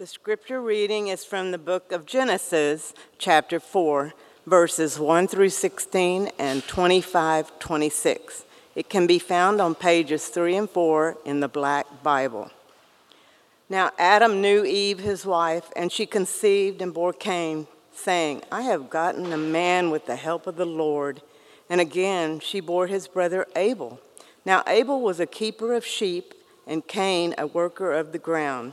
The scripture reading is from the book of Genesis, chapter 4, verses 1 through 16 and 25 26. It can be found on pages 3 and 4 in the Black Bible. Now Adam knew Eve, his wife, and she conceived and bore Cain, saying, I have gotten a man with the help of the Lord. And again she bore his brother Abel. Now Abel was a keeper of sheep, and Cain a worker of the ground.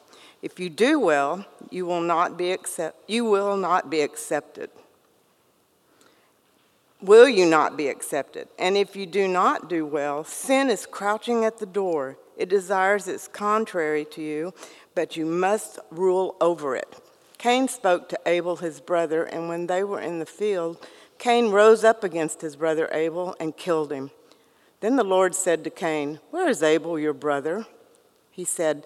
If you do well, you will not be accept, you will not be accepted. Will you not be accepted? And if you do not do well, sin is crouching at the door. It desires its contrary to you, but you must rule over it. Cain spoke to Abel his brother, and when they were in the field, Cain rose up against his brother Abel and killed him. Then the Lord said to Cain, Where is Abel your brother? He said,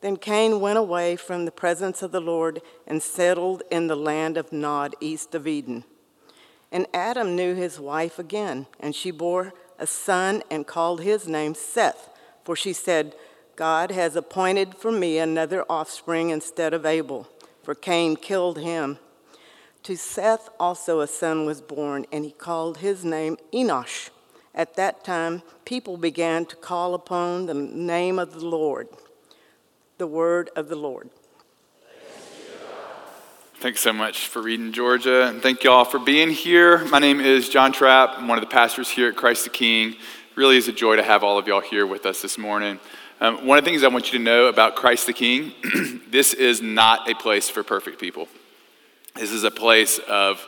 Then Cain went away from the presence of the Lord and settled in the land of Nod, east of Eden. And Adam knew his wife again, and she bore a son and called his name Seth, for she said, God has appointed for me another offspring instead of Abel, for Cain killed him. To Seth also a son was born, and he called his name Enosh. At that time, people began to call upon the name of the Lord the word of the Lord. Thanks so much for reading, Georgia, and thank you all for being here. My name is John Trapp. I'm one of the pastors here at Christ the King. It really is a joy to have all of y'all here with us this morning. Um, one of the things I want you to know about Christ the King this is not a place for perfect people. This is a place of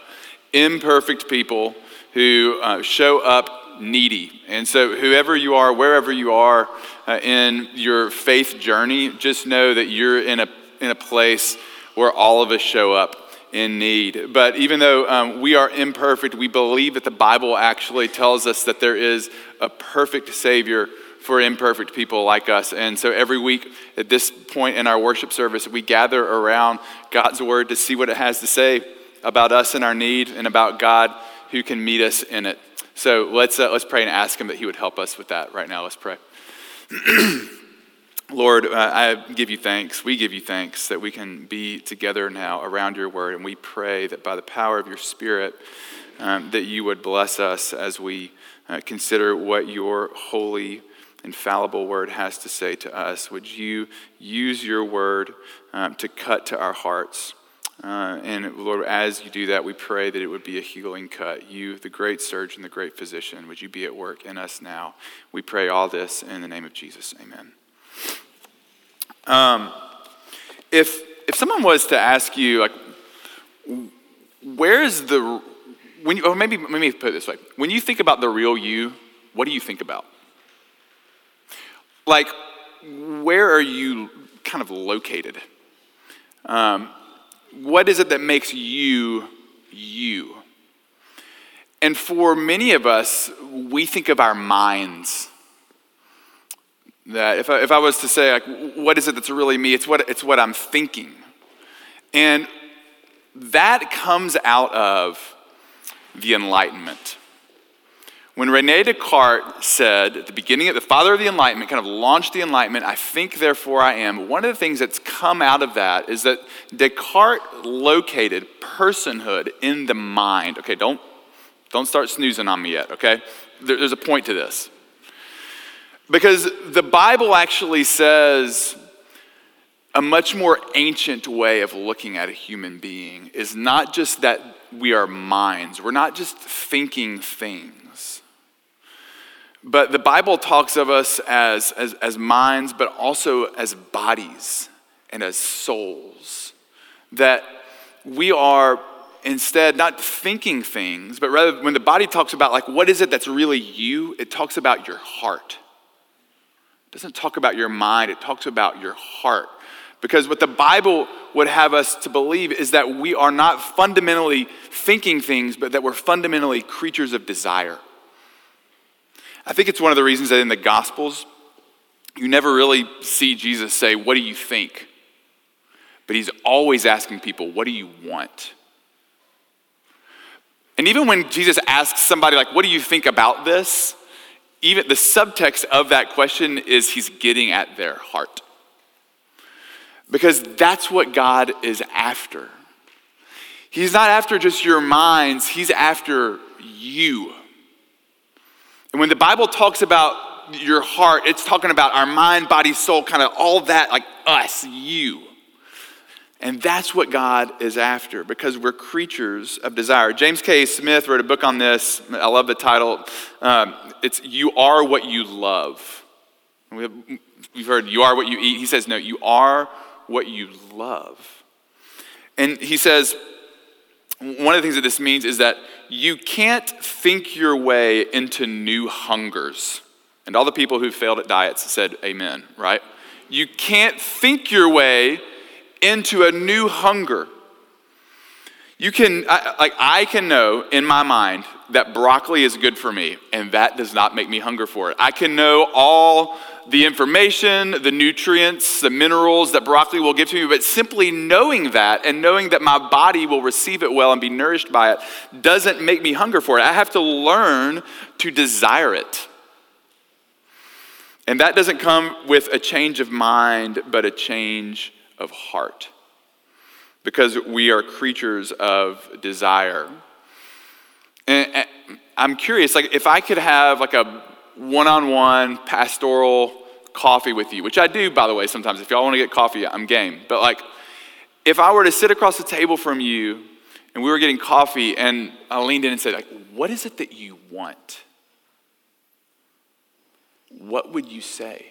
imperfect people who uh, show up needy. And so, whoever you are, wherever you are uh, in your faith journey, just know that you're in a, in a place where all of us show up in need. But even though um, we are imperfect, we believe that the Bible actually tells us that there is a perfect Savior for imperfect people like us. And so every week at this point in our worship service, we gather around God's Word to see what it has to say about us and our need and about God who can meet us in it. So let's, uh, let's pray and ask Him that He would help us with that right now. Let's pray. Lord, uh, I give you thanks. We give you thanks that we can be together now around your word, and we pray that by the power of your Spirit, um, that you would bless us as we uh, consider what your holy, infallible word has to say to us. Would you use your word um, to cut to our hearts? Uh, and Lord, as you do that, we pray that it would be a healing cut. You, the great surgeon, the great physician, would you be at work in us now? We pray all this in the name of Jesus. Amen. Um, if if someone was to ask you, like, where is the when you, or maybe let me put it this way: when you think about the real you, what do you think about? Like, where are you kind of located? Um, what is it that makes you you? And for many of us, we think of our minds. That if I, if I was to say, like, what is it that's really me? It's what, it's what I'm thinking. And that comes out of the Enlightenment. When Rene Descartes said at the beginning of the father of the Enlightenment, kind of launched the Enlightenment, I think, therefore I am, one of the things that's come out of that is that Descartes located personhood in the mind. Okay, don't, don't start snoozing on me yet, okay? There, there's a point to this. Because the Bible actually says a much more ancient way of looking at a human being is not just that we are minds, we're not just thinking things but the Bible talks of us as, as, as minds, but also as bodies and as souls. That we are instead not thinking things, but rather when the body talks about, like, what is it that's really you, it talks about your heart. It doesn't talk about your mind, it talks about your heart. Because what the Bible would have us to believe is that we are not fundamentally thinking things, but that we're fundamentally creatures of desire. I think it's one of the reasons that in the Gospels, you never really see Jesus say, What do you think? But he's always asking people, What do you want? And even when Jesus asks somebody, like, What do you think about this? Even the subtext of that question is he's getting at their heart. Because that's what God is after. He's not after just your minds, he's after you. And when the Bible talks about your heart, it's talking about our mind, body, soul, kind of all that, like us, you. And that's what God is after because we're creatures of desire. James K. Smith wrote a book on this. I love the title. Um, it's You Are What You Love. We've heard you are what you eat. He says, No, you are what you love. And he says, one of the things that this means is that you can't think your way into new hungers. And all the people who failed at diets said amen, right? You can't think your way into a new hunger. You can, like, I can know in my mind that broccoli is good for me, and that does not make me hunger for it. I can know all the information, the nutrients, the minerals that broccoli will give to me, but simply knowing that and knowing that my body will receive it well and be nourished by it doesn't make me hunger for it. I have to learn to desire it. And that doesn't come with a change of mind, but a change of heart. Because we are creatures of desire. And I'm curious, like if I could have like a one on one pastoral coffee with you, which I do, by the way, sometimes. If y'all want to get coffee, I'm game. But like, if I were to sit across the table from you and we were getting coffee and I leaned in and said, like, what is it that you want? What would you say?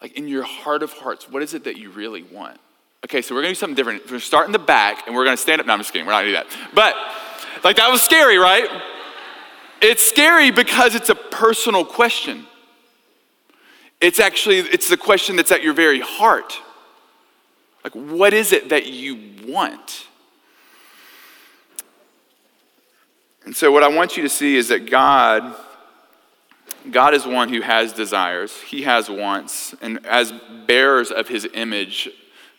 Like, in your heart of hearts, what is it that you really want? Okay, so we're gonna do something different. We're gonna start in the back and we're gonna stand up. No, I'm just kidding. We're not gonna do that. But, like, that was scary, right? It's scary because it's a personal question. It's actually it's the question that's at your very heart. Like what is it that you want? And so what I want you to see is that God God is one who has desires. He has wants and as bearers of his image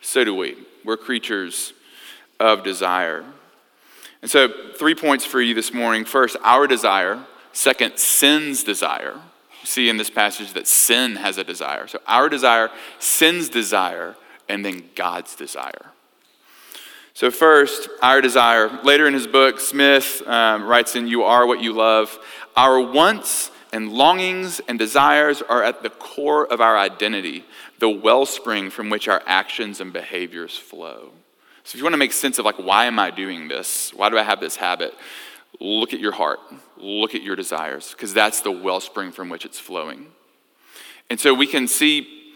so do we. We're creatures of desire. And so, three points for you this morning. First, our desire. Second, sin's desire. See in this passage that sin has a desire. So, our desire, sin's desire, and then God's desire. So, first, our desire. Later in his book, Smith um, writes in You Are What You Love. Our wants and longings and desires are at the core of our identity, the wellspring from which our actions and behaviors flow. So if you want to make sense of like why am I doing this? Why do I have this habit? Look at your heart. Look at your desires because that's the wellspring from which it's flowing. And so we can see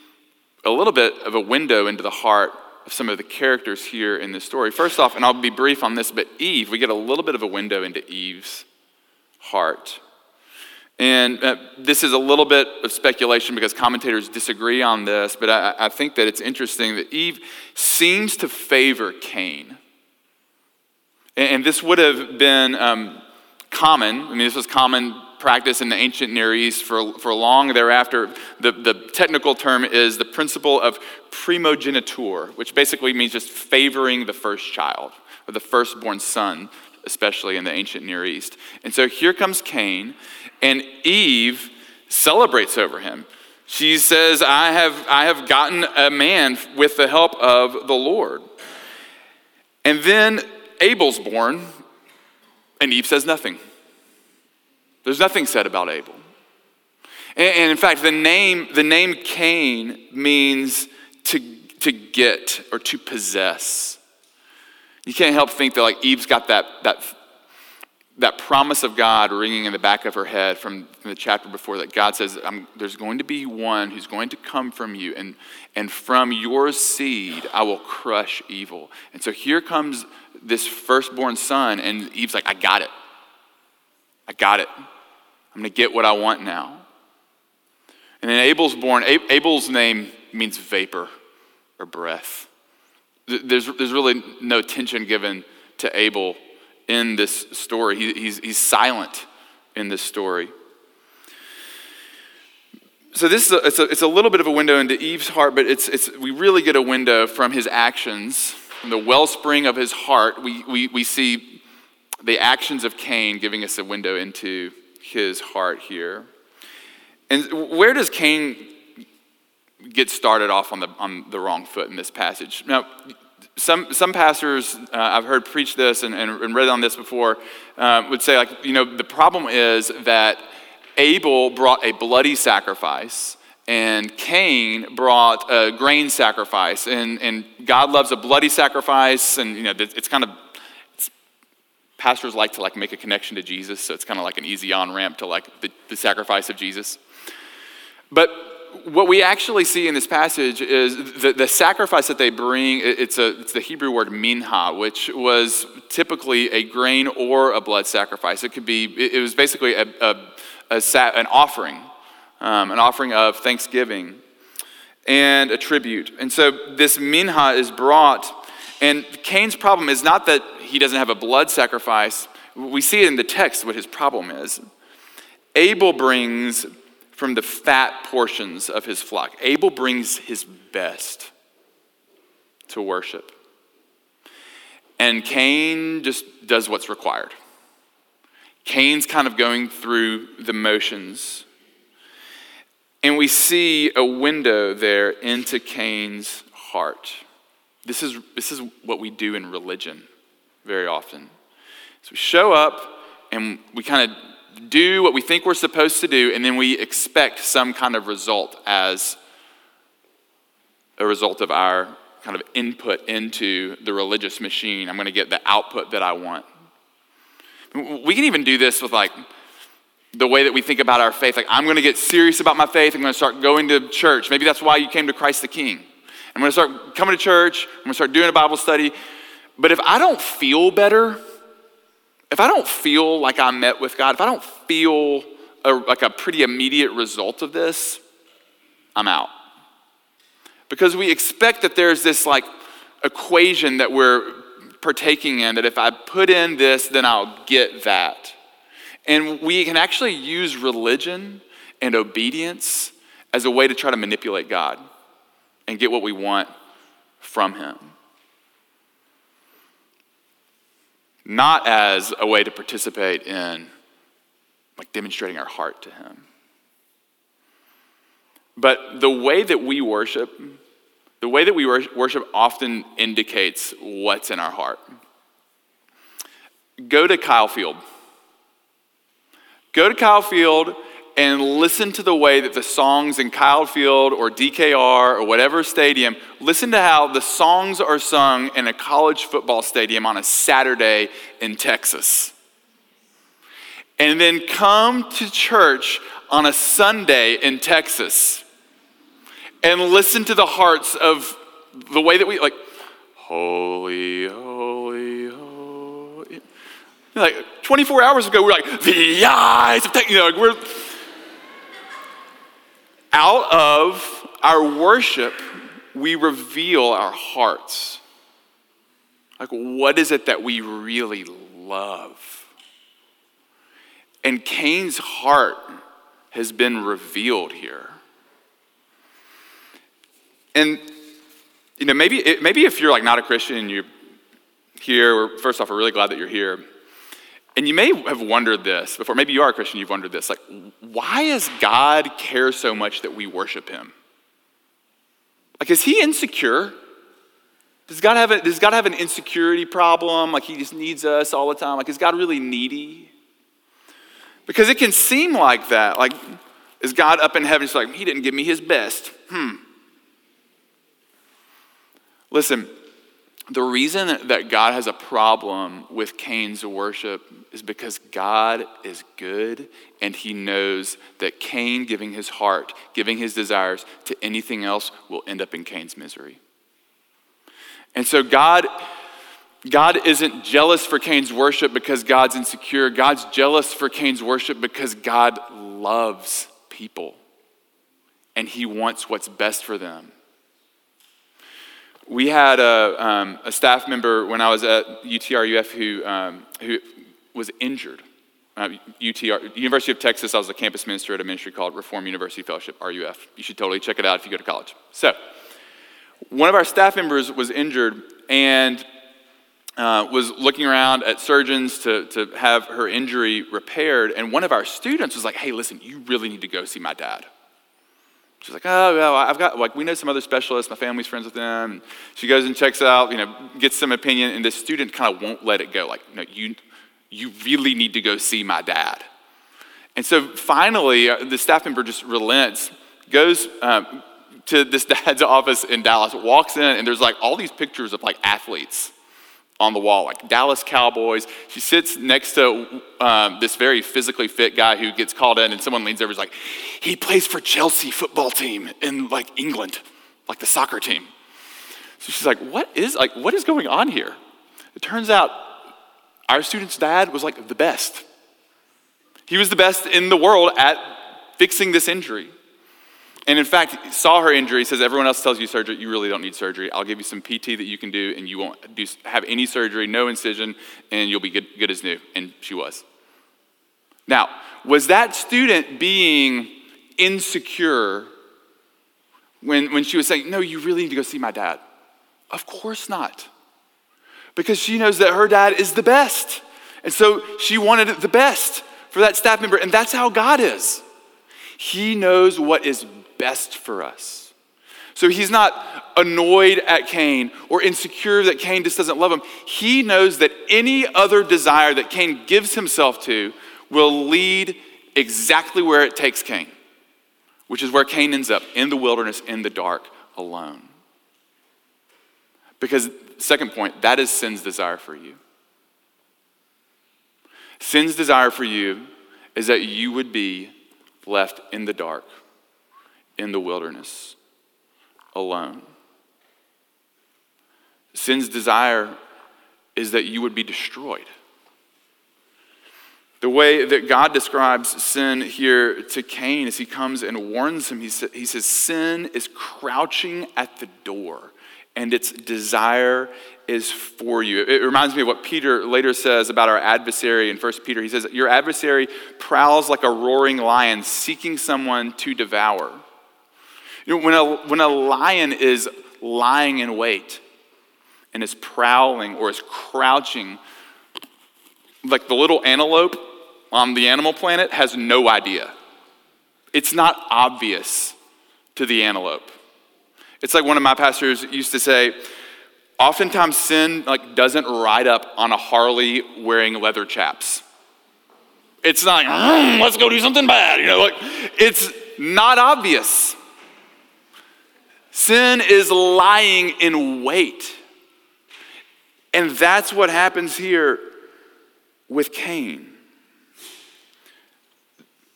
a little bit of a window into the heart of some of the characters here in this story. First off, and I'll be brief on this, but Eve, we get a little bit of a window into Eve's heart. And uh, this is a little bit of speculation because commentators disagree on this, but I, I think that it's interesting that Eve seems to favor Cain. And, and this would have been um, common. I mean, this was common practice in the ancient Near East for, for long thereafter. The, the technical term is the principle of primogeniture, which basically means just favoring the first child or the firstborn son especially in the ancient Near East. And so here comes Cain, and Eve celebrates over him. She says, I have, I have gotten a man with the help of the Lord. And then Abel's born, and Eve says nothing. There's nothing said about Abel. And, and in fact, the name, the name Cain means to, to get or to possess. You can't help think that like Eve's got that, that, that promise of God ringing in the back of her head from, the chapter before that God says, There's going to be one who's going to come from you, and, and from your seed I will crush evil. And so here comes this firstborn son, and Eve's like, I got it. I got it. I'm going to get what I want now. And then Abel's born. Abel's name means vapor or breath. There's, there's really no attention given to Abel in this story. He, he's, he's silent in this story. So this is a, it's, a, it's a little bit of a window into Eve's heart, but it's, it's, we really get a window from his actions, from the wellspring of his heart. We, we, we see the actions of Cain giving us a window into his heart here. And where does Cain get started off on the, on the wrong foot in this passage? Now, some, some pastors uh, I've heard preach this and, and, and read on this before uh, would say, like, you know, the problem is that Abel brought a bloody sacrifice and Cain brought a grain sacrifice. And, and God loves a bloody sacrifice, and, you know, it's kind of pastors like to like make a connection to Jesus, so it's kind of like an easy on ramp to like the, the sacrifice of Jesus. But what we actually see in this passage is the, the sacrifice that they bring, it's, a, it's the Hebrew word minha, which was typically a grain or a blood sacrifice. It could be, it was basically a, a, a an offering, um, an offering of thanksgiving and a tribute. And so this minha is brought, and Cain's problem is not that he doesn't have a blood sacrifice. We see it in the text what his problem is. Abel brings from the fat portions of his flock. Abel brings his best to worship. And Cain just does what's required. Cain's kind of going through the motions. And we see a window there into Cain's heart. This is, this is what we do in religion very often. So we show up and we kind of do what we think we're supposed to do, and then we expect some kind of result as a result of our kind of input into the religious machine. I'm going to get the output that I want. We can even do this with like the way that we think about our faith. Like, I'm going to get serious about my faith. I'm going to start going to church. Maybe that's why you came to Christ the King. I'm going to start coming to church. I'm going to start doing a Bible study. But if I don't feel better, if I don't feel like I met with God, if I don't feel a, like a pretty immediate result of this, I'm out. Because we expect that there's this like equation that we're partaking in that if I put in this, then I'll get that. And we can actually use religion and obedience as a way to try to manipulate God and get what we want from Him. Not as a way to participate in like demonstrating our heart to him. But the way that we worship, the way that we worship often indicates what's in our heart. Go to Kyle Field. Go to Kyle Field and listen to the way that the songs in Kyle Field or DKR or whatever stadium, listen to how the songs are sung in a college football stadium on a Saturday in Texas. And then come to church on a Sunday in Texas and listen to the hearts of the way that we like, holy, holy, holy. Like 24 hours ago, we we're like, the eyes of, you know, we're, out of our worship, we reveal our hearts. Like, what is it that we really love? And Cain's heart has been revealed here. And, you know, maybe, maybe if you're like not a Christian and you're here, first off, we're really glad that you're here. And you may have wondered this before. Maybe you are a Christian, you've wondered this. Like, why does God care so much that we worship him? Like, is he insecure? Does God have, a, does God have an insecurity problem? Like, he just needs us all the time? Like, is God really needy? Because it can seem like that. Like, is God up in heaven? He's like, he didn't give me his best. Hmm. Listen, the reason that God has a problem with Cain's worship is because God is good and he knows that Cain giving his heart, giving his desires to anything else will end up in Cain's misery. And so God God isn't jealous for Cain's worship because God's insecure. God's jealous for Cain's worship because God loves people and he wants what's best for them. We had a, um, a staff member when I was at UTRUF who, um, who was injured. Uh, UTR, University of Texas, I was a campus minister at a ministry called Reformed University Fellowship, RUF. You should totally check it out if you go to college. So, one of our staff members was injured and uh, was looking around at surgeons to, to have her injury repaired. And one of our students was like, hey, listen, you really need to go see my dad. She's like, oh, well, I've got, like, we know some other specialists. My family's friends with them. She goes and checks out, you know, gets some opinion, and this student kind of won't let it go. Like, no, you, you really need to go see my dad. And so finally, uh, the staff member just relents, goes um, to this dad's office in Dallas, walks in, and there's like all these pictures of like athletes on the wall, like Dallas Cowboys. She sits next to um, this very physically fit guy who gets called in, and someone leans over and is like, he plays for Chelsea football team in like England, like the soccer team. So she's like, what is like what is going on here? It turns out our student's dad was like the best. He was the best in the world at fixing this injury. And in fact, saw her injury, says everyone else tells you surgery, you really don't need surgery. I'll give you some PT that you can do, and you won't do, have any surgery, no incision, and you'll be good, good as new. And she was. Now, was that student being insecure when, when she was saying, No, you really need to go see my dad? Of course not. Because she knows that her dad is the best. And so she wanted the best for that staff member, and that's how God is. He knows what is best for us. So he's not annoyed at Cain or insecure that Cain just doesn't love him. He knows that any other desire that Cain gives himself to will lead exactly where it takes Cain, which is where Cain ends up in the wilderness, in the dark, alone. Because, second point, that is sin's desire for you. Sin's desire for you is that you would be left in the dark in the wilderness alone. Sin's desire is that you would be destroyed. The way that God describes sin here to Cain is he comes and warns him. He, says, Sin is crouching at the door, and its desire is for you. It reminds me of what Peter later says about our adversary in 1 Peter. He says, Your adversary prowls like a roaring lion, seeking someone to devour. You know, when a, when a lion is lying in wait and is prowling or is crouching, like the little antelope on the animal planet has no idea. It's not obvious to the antelope. It's like one of my pastors used to say, oftentimes sin like doesn't ride up on a Harley wearing leather chaps. It's not like, mm, let's go do something bad, you know, like it's not obvious. Sin is lying in wait. And that's what happens here with Cain.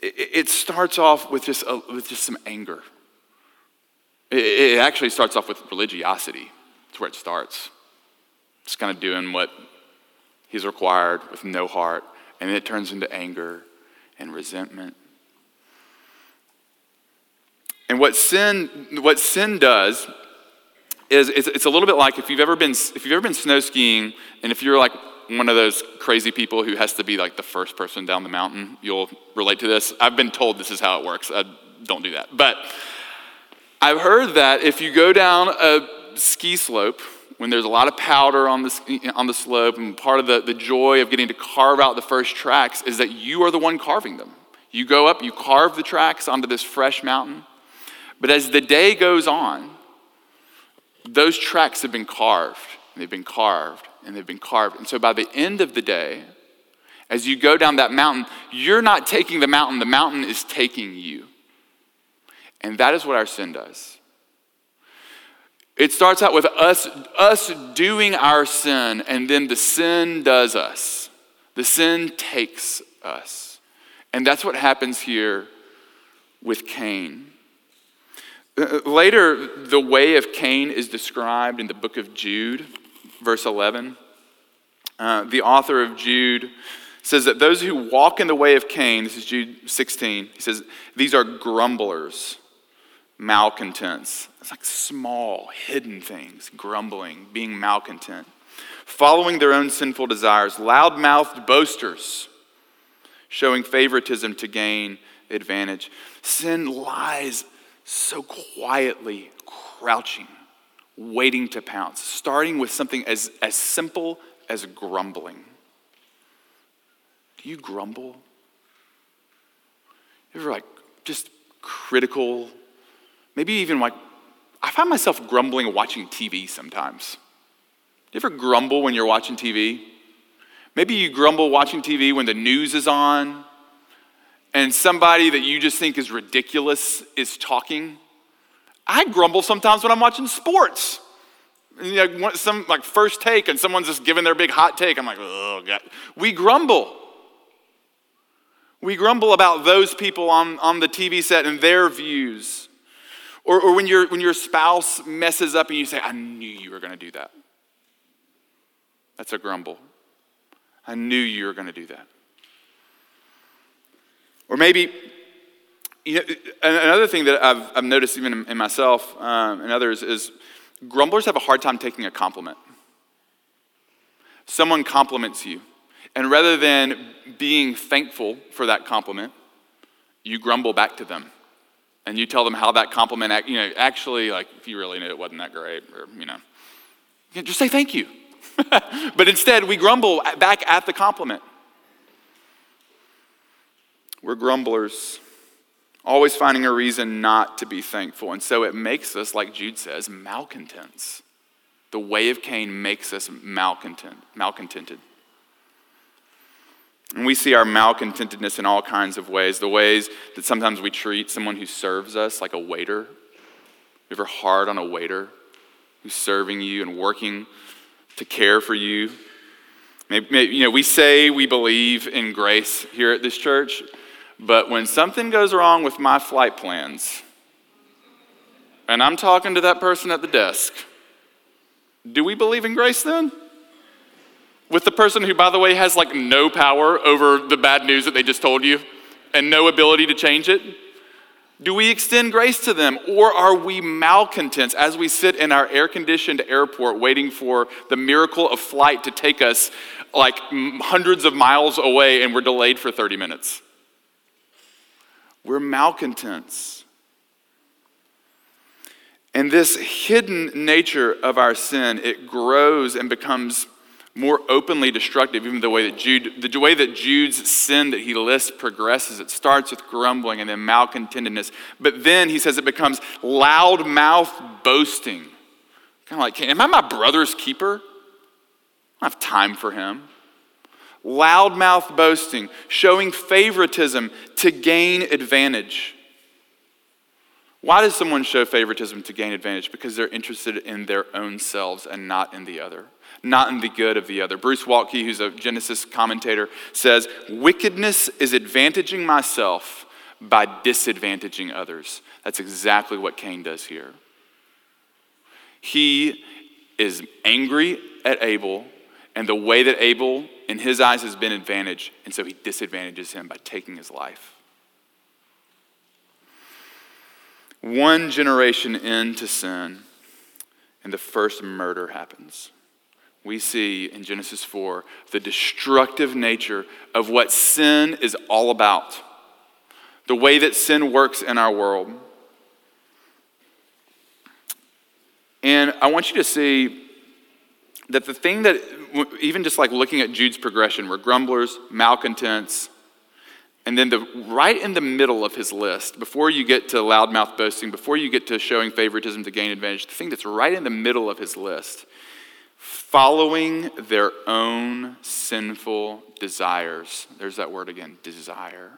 It starts off with just, a, with just some anger. It actually starts off with religiosity. That's where it starts. Just kind of doing what he's required with no heart. And it turns into anger and resentment and what sin, what sin does is it's, it's a little bit like if you've ever been if you've ever been snow skiing, and if you're like one of those crazy people who has to be like the first person down the mountain, you'll relate to this. I've been told this is how it works. I don't do that. But I've heard that if you go down a ski slope when there's a lot of powder on, this, on the slope, and part of the, the joy of getting to carve out the first tracks is that you are the one carving them. You go up, you carve the tracks onto this fresh mountain. But as the day goes on, those tracks have been carved, and they've been carved, and they've been carved. And so by the end of the day, as you go down that mountain, you're not taking the mountain, the mountain is taking you. And that is what our sin does. It starts out with us, us doing our sin, and then the sin does us. The sin takes us. And that's what happens here with Cain. Later, the way of Cain is described in the book of Jude, verse 11. Uh, the author of Jude says that those who walk in the way of Cain, this is Jude 16, he says, these are grumblers malcontents. It's like small, hidden things, grumbling, being malcontent, following their own sinful desires, loud mouthed boasters, showing favoritism to gain advantage. Sin lies so quietly crouching, waiting to pounce, starting with something as, as simple as grumbling. Do you grumble? You ever like just critical Maybe even like, I find myself grumbling watching TV sometimes. Do you ever grumble when you're watching TV? Maybe you grumble watching TV when the news is on and somebody that you just think is ridiculous is talking. I grumble sometimes when I'm watching sports. You know, some like first take and someone's just giving their big hot take. I'm like, oh God. We grumble. We grumble about those people on, on the TV set and their views. Or, or when, your, when your spouse messes up and you say, I knew you were going to do that. That's a grumble. I knew you were going to do that. Or maybe, you know, another thing that I've, I've noticed even in, myself um, and others is grumblers have a hard time taking a compliment. Someone compliments you, and rather than being thankful for that compliment, you grumble back to them and you tell them how that compliment, you know, actually, like, if you really knew it wasn't that great, or, you know, just say thank you. but instead, we grumble back at the compliment. We're grumblers, always finding a reason not to be thankful. And so it makes us, like Jude says, malcontents. The way of Cain makes us malcontent, malcontented. And we see our malcontentedness in all kinds of ways. The ways that sometimes we treat someone who serves us like a waiter. You ever hard on a waiter who's serving you and working to care for you? Maybe, maybe, you know, we say we believe in grace here at this church, but when something goes wrong with my flight plans, and I'm talking to that person at the desk, do we believe in grace then? with the person who, by the way, has like no power over the bad news that they just told you and no ability to change it? Do we extend grace to them or are we malcontents as we sit in our air conditioned airport waiting for the miracle of flight to take us like hundreds of miles away and we're delayed for 30 minutes? We're malcontents. And this hidden nature of our sin, it grows and becomes more openly destructive, even the way that Jude, the way that Jude's sin that he lists progresses. It starts with grumbling and then malcontentedness. But then he says it becomes loud mouth boasting. Kind of like, am I my brother's keeper? I don't have time for him. Loudmouth boasting, showing favoritism to gain advantage. Why does someone show favoritism to gain advantage? Because they're interested in their own selves and not in the other not in the good of the other. Bruce Waltke, who's a Genesis commentator, says, Wickedness is advantaging myself by disadvantaging others. That's exactly what Cain does here. He is angry at Abel, and the way that Abel, in his eyes, has been advantage, and so he disadvantages him by taking his life. One generation into sin, and the first murder happens we see in Genesis 4 the destructive nature of what sin is all about, the way that sin works in our world. And I want you to see that the thing that, even just like looking at Jude's progression, were grumblers, malcontents, and then the, right in the middle of his list, before you get to loudmouth boasting, before you get to showing favoritism to gain advantage, the thing that's right in the middle of his list, following their own sinful desires. There's that word again, desire.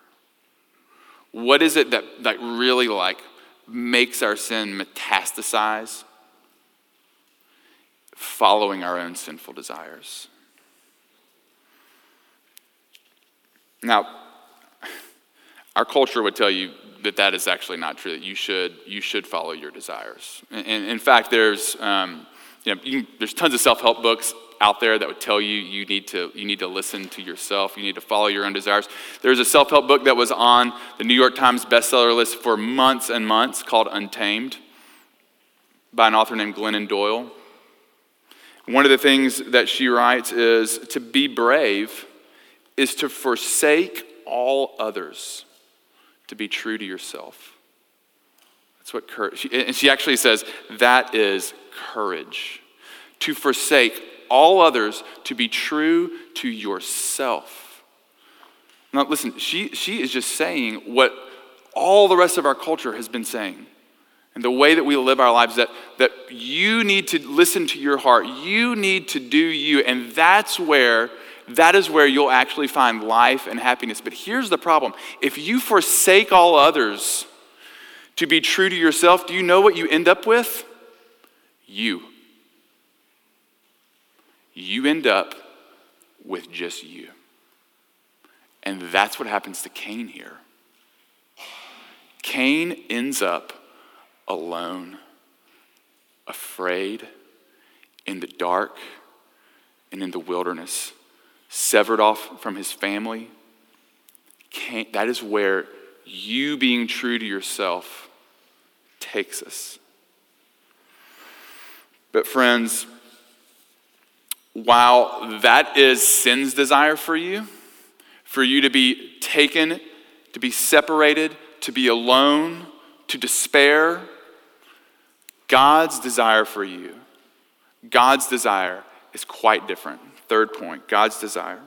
What is it that, that really like makes our sin metastasize? Following our own sinful desires. Now, our culture would tell you that that is actually not true. That you should you should follow your desires. And, in fact, there's um, you know you, there's tons of self help books out there that would tell you you need to you need to listen to yourself. You need to follow your own desires. There's a self help book that was on the New York Times bestseller list for months and months called Untamed by an author named Glennon Doyle. One of the things that she writes is to be brave is to forsake all others to be true to yourself. That's what courage, and she actually says that is courage. To forsake all others to be true to yourself. Now, listen, she, she is just saying what all the rest of our culture has been saying. And the way that we live our lives, that, that you need to listen to your heart. You need to do you. And that's where that is where you'll actually find life and happiness. But here's the problem if you forsake all others to be true to yourself, do you know what you end up with? You. You end up with just you. And that's what happens to Cain here. Cain ends up alone, afraid, in the dark, and in the wilderness severed off from his family, that is where you being true to yourself takes us. But, friends, while that is sin's desire for you, for you to be taken, to be separated, to be alone, to despair, God's desire for you, God's desire is quite different. Third point God's desire.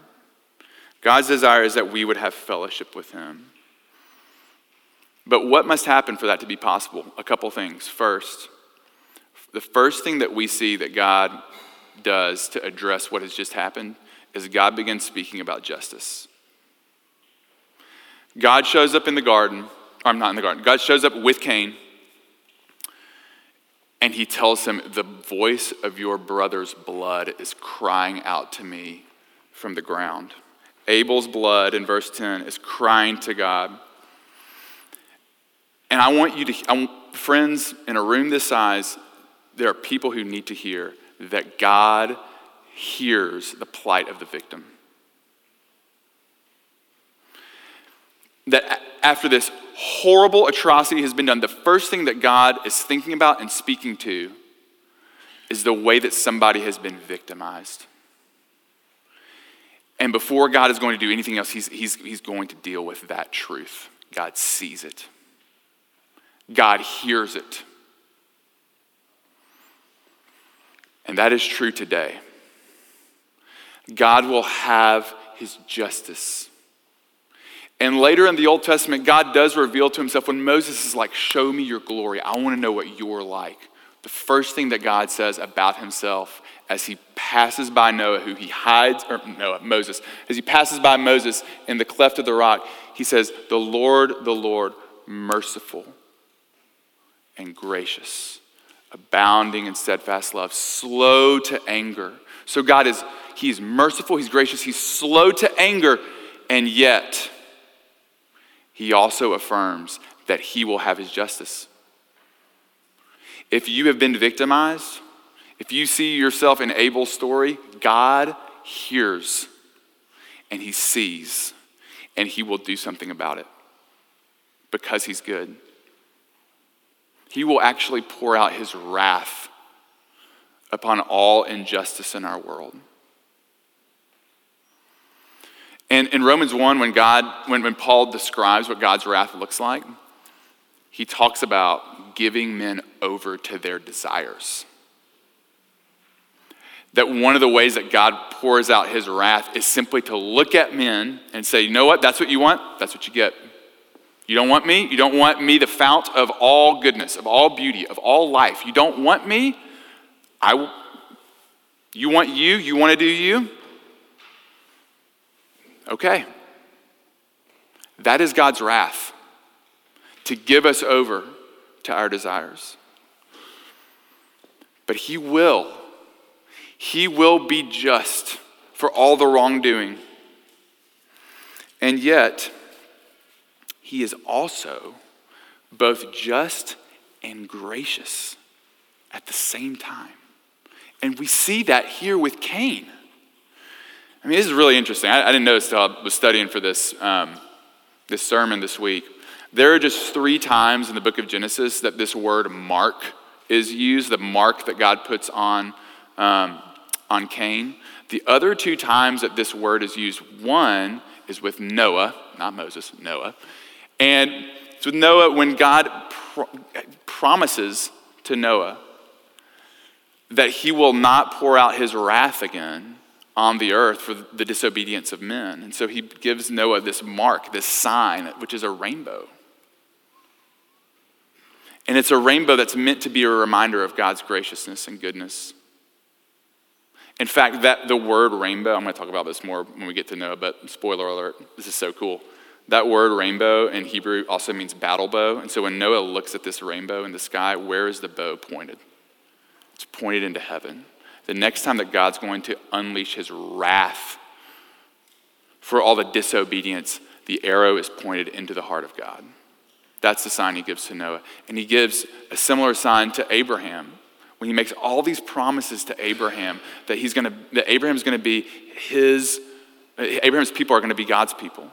God's desire is that we would have fellowship with Him. But what must happen for that to be possible? A couple things. First, the first thing that we see that God does to address what has just happened is God begins speaking about justice. God shows up in the garden, or I'm not in the garden, God shows up with Cain and he tells him, The voice of your brother's blood is crying out to me from the ground. Abel's blood in verse 10 is crying to God. And I want you to, friends, in a room this size, there are people who need to hear that God hears the plight of the victim. That after this horrible atrocity has been done, the first thing that God is thinking about and speaking to is the way that somebody has been victimized. And before God is going to do anything else, he's, he's, he's going to deal with that truth. God sees it, God hears it. And that is true today. God will have his justice and later in the Old Testament, God does reveal to himself when Moses is like, Show me your glory. I want to know what you're like. The first thing that God says about himself as he passes by Noah, who he hides, or Noah, Moses, as he passes by Moses in the cleft of the rock, he says, The Lord, the Lord, merciful and gracious, abounding in steadfast love, slow to anger. So God is, he's merciful, he's gracious, he's slow to anger, and yet, he also affirms that he will have his justice. If you have been victimized, if you see yourself in Abel's story, God hears and he sees and he will do something about it because he's good. He will actually pour out his wrath upon all injustice in our world. And in Romans 1, when God, when, when Paul describes what God's wrath looks like, he talks about giving men over to their desires. that one of the ways that God pours out his wrath is simply to look at men and say, you know what, that's what you want, that's what you get. You don't want me? You don't want me, the fount of all goodness, of all beauty, of all life. You don't want me? I, you want you? You want to do you? Okay. That is God's wrath to give us over to our desires. But He will he will be just for all the wrongdoing. And yet, he is also both just and gracious at the same time. And we see that here with Cain. I mean, this is really interesting. I, I didn't notice until I was studying for this, um, this sermon this week. There are just three times in the book of Genesis that this word mark is used, the mark that God puts on um, on Cain. The other two times that this word is used, one is with Noah, not Moses, Noah. And it's with Noah when God pro- promises to Noah that he will not pour out his wrath again on the earth for the disobedience of men. And so he gives Noah this mark, this sign, which is a rainbow. And it's a rainbow that's meant to be a reminder of God's graciousness and goodness. In fact, that the word rainbow, I'm going to talk about this more when we get to Noah, but spoiler alert, this is so cool. That word rainbow in Hebrew also means battle bow. And so when Noah looks at this rainbow in the sky, where is the bow pointed? It's pointed into heaven. The next time that God's going to unleash his wrath for all the disobedience, the arrow is pointed into the heart of God. That's the sign he gives to Noah. And he gives a similar sign to Abraham when he makes all these promises to Abraham that he's going to that Abraham's going to be his Abraham's people are going to be God's people.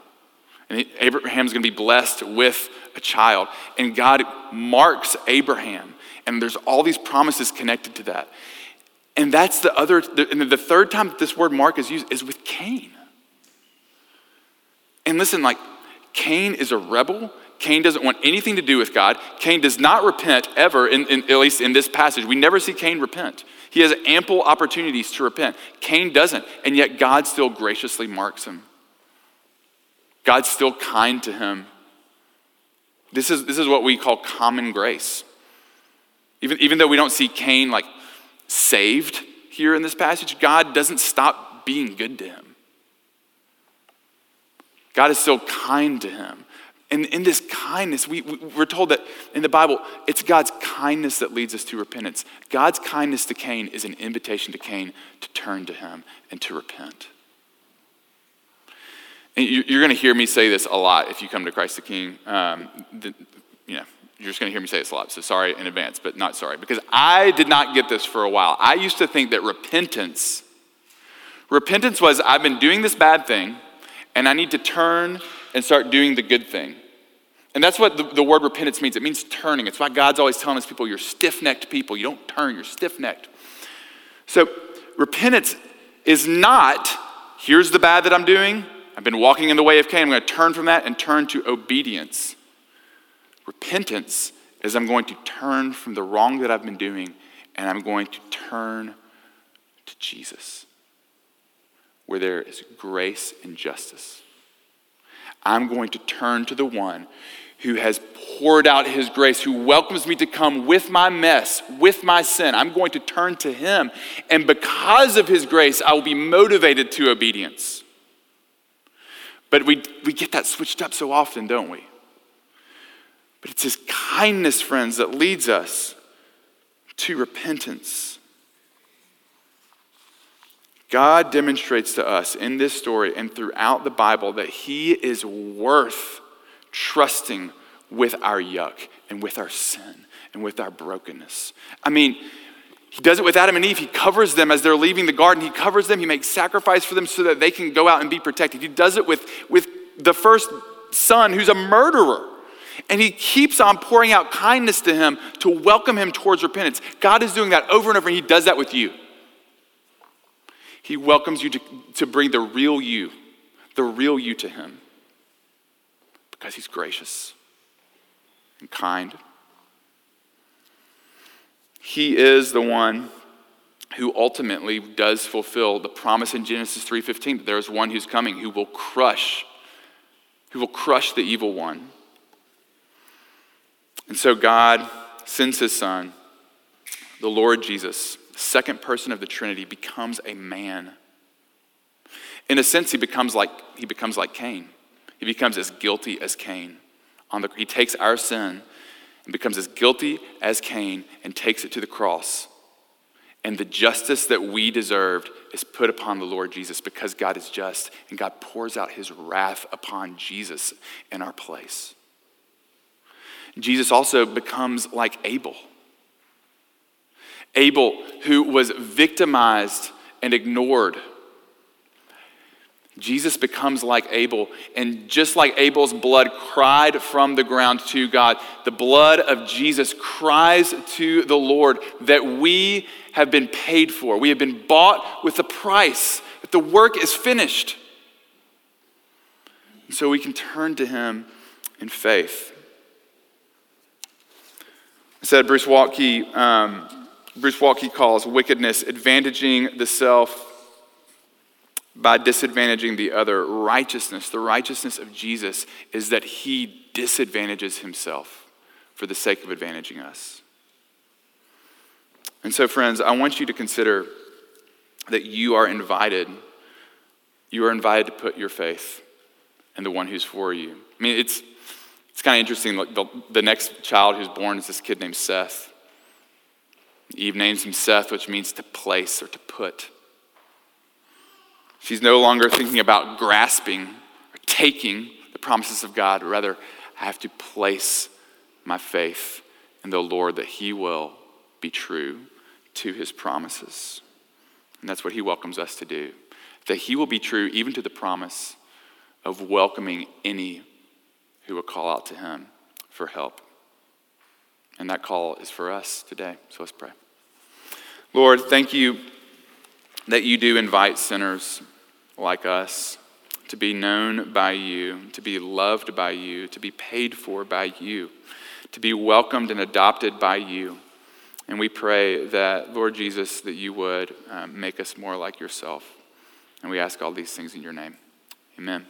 And Abraham's going to be blessed with a child. And God marks Abraham. And there's all these promises connected to that. And that's the other, and the third time that this word mark is used is with Cain. And listen, like, Cain is a rebel. Cain doesn't want anything to do with God. Cain does not repent ever, in, in, at least in this passage. We never see Cain repent. He has ample opportunities to repent. Cain doesn't, and yet God still graciously marks him. God's still kind to him. This is, this is what we call common grace. Even, even though we don't see Cain like saved here in this passage, God doesn't stop being good to him. God is still kind to him. And in this kindness, we, we're told that in the Bible, it's God's kindness that leads us to repentance. God's kindness to Cain is an invitation to Cain to turn to him and to repent. And you're going to hear me say this a lot if you come to Christ the King. Um, the, you know, you're just going to hear me say this a lot. So sorry in advance, but not sorry. Because I did not get this for a while. I used to think that repentance, repentance was I've been doing this bad thing, and I need to turn and start doing the good thing. And that's what the, the word repentance means. It means turning. It's why God's always telling us people, you're stiff necked people. You don't turn, you're stiff necked. So, repentance is not, here's the bad that I'm doing. I've been walking in the way of Cain. I'm going to turn from that and turn to obedience. Repentance is I'm going to turn from the wrong that I've been doing and I'm going to turn to Jesus, where there is grace and justice. I'm going to turn to the one who has poured out his grace, who welcomes me to come with my mess, with my sin. I'm going to turn to him. And because of his grace, I will be motivated to obedience. But we, we get that switched up so often, don't we? But it's his kindness, friends, that leads us to repentance. God demonstrates to us in this story and throughout the Bible that He is worth trusting with our yuck and with our sin and with our brokenness. I mean, He does it with Adam and Eve. He covers them as they're leaving the garden. He covers them. He makes sacrifice for them so that they can go out and be protected. He does it with, with the first son who's a murderer. And he keeps on pouring out kindness to him to welcome him towards repentance. God is doing that over and over, and he does that with you. He welcomes you to, to bring the real you, the real you to Him because He's gracious and kind. He is the one who ultimately does fulfill the promise in Genesis 3:15 that there is one who's coming who will crush who will crush the evil one. And so God sends his son, the Lord Jesus, second person of the Trinity, becomes a man. In a sense, he becomes like, he becomes like Cain. He becomes as guilty as Cain. On the, he takes our sin and becomes as guilty as Cain and takes it to the cross. And the justice that we deserved is put upon the Lord Jesus because God is just and God pours out his wrath upon Jesus in our place. Jesus also becomes like Abel. Abel, who was victimized and ignored. Jesus becomes like Abel, and just like Abel's blood cried from the ground to God, the blood of Jesus cries to the Lord that we have been paid for. We have been bought with a price, that the work is finished. And so we can turn to Him in faith. Said Bruce Waltke, um, Bruce Waltke calls wickedness advantaging the self by disadvantaging the other. Righteousness, the righteousness of Jesus, is that he disadvantages himself for the sake of advantaging us. And so, friends, I want you to consider that you are invited. You are invited to put your faith in the one who's for you. I mean, it's, it's kind of interesting. The, the next child who's born is this kid named Seth. Eve names him Seth, which means to place or to put. She's no longer thinking about grasping or taking the promises of God. Rather, I have to place my faith in the Lord that He will be true to His promises. And that's what He welcomes us to do. That He will be true even to the promise of welcoming any who will call out to Him for help. And that call is for us today. So let's pray. Lord, thank you that you do invite sinners like us to be known by you, to be loved by you, to be paid for by you, to be welcomed and adopted by you. And we pray that, Lord Jesus, that you would um, make us more like yourself. And we ask all these things in your name. Amen.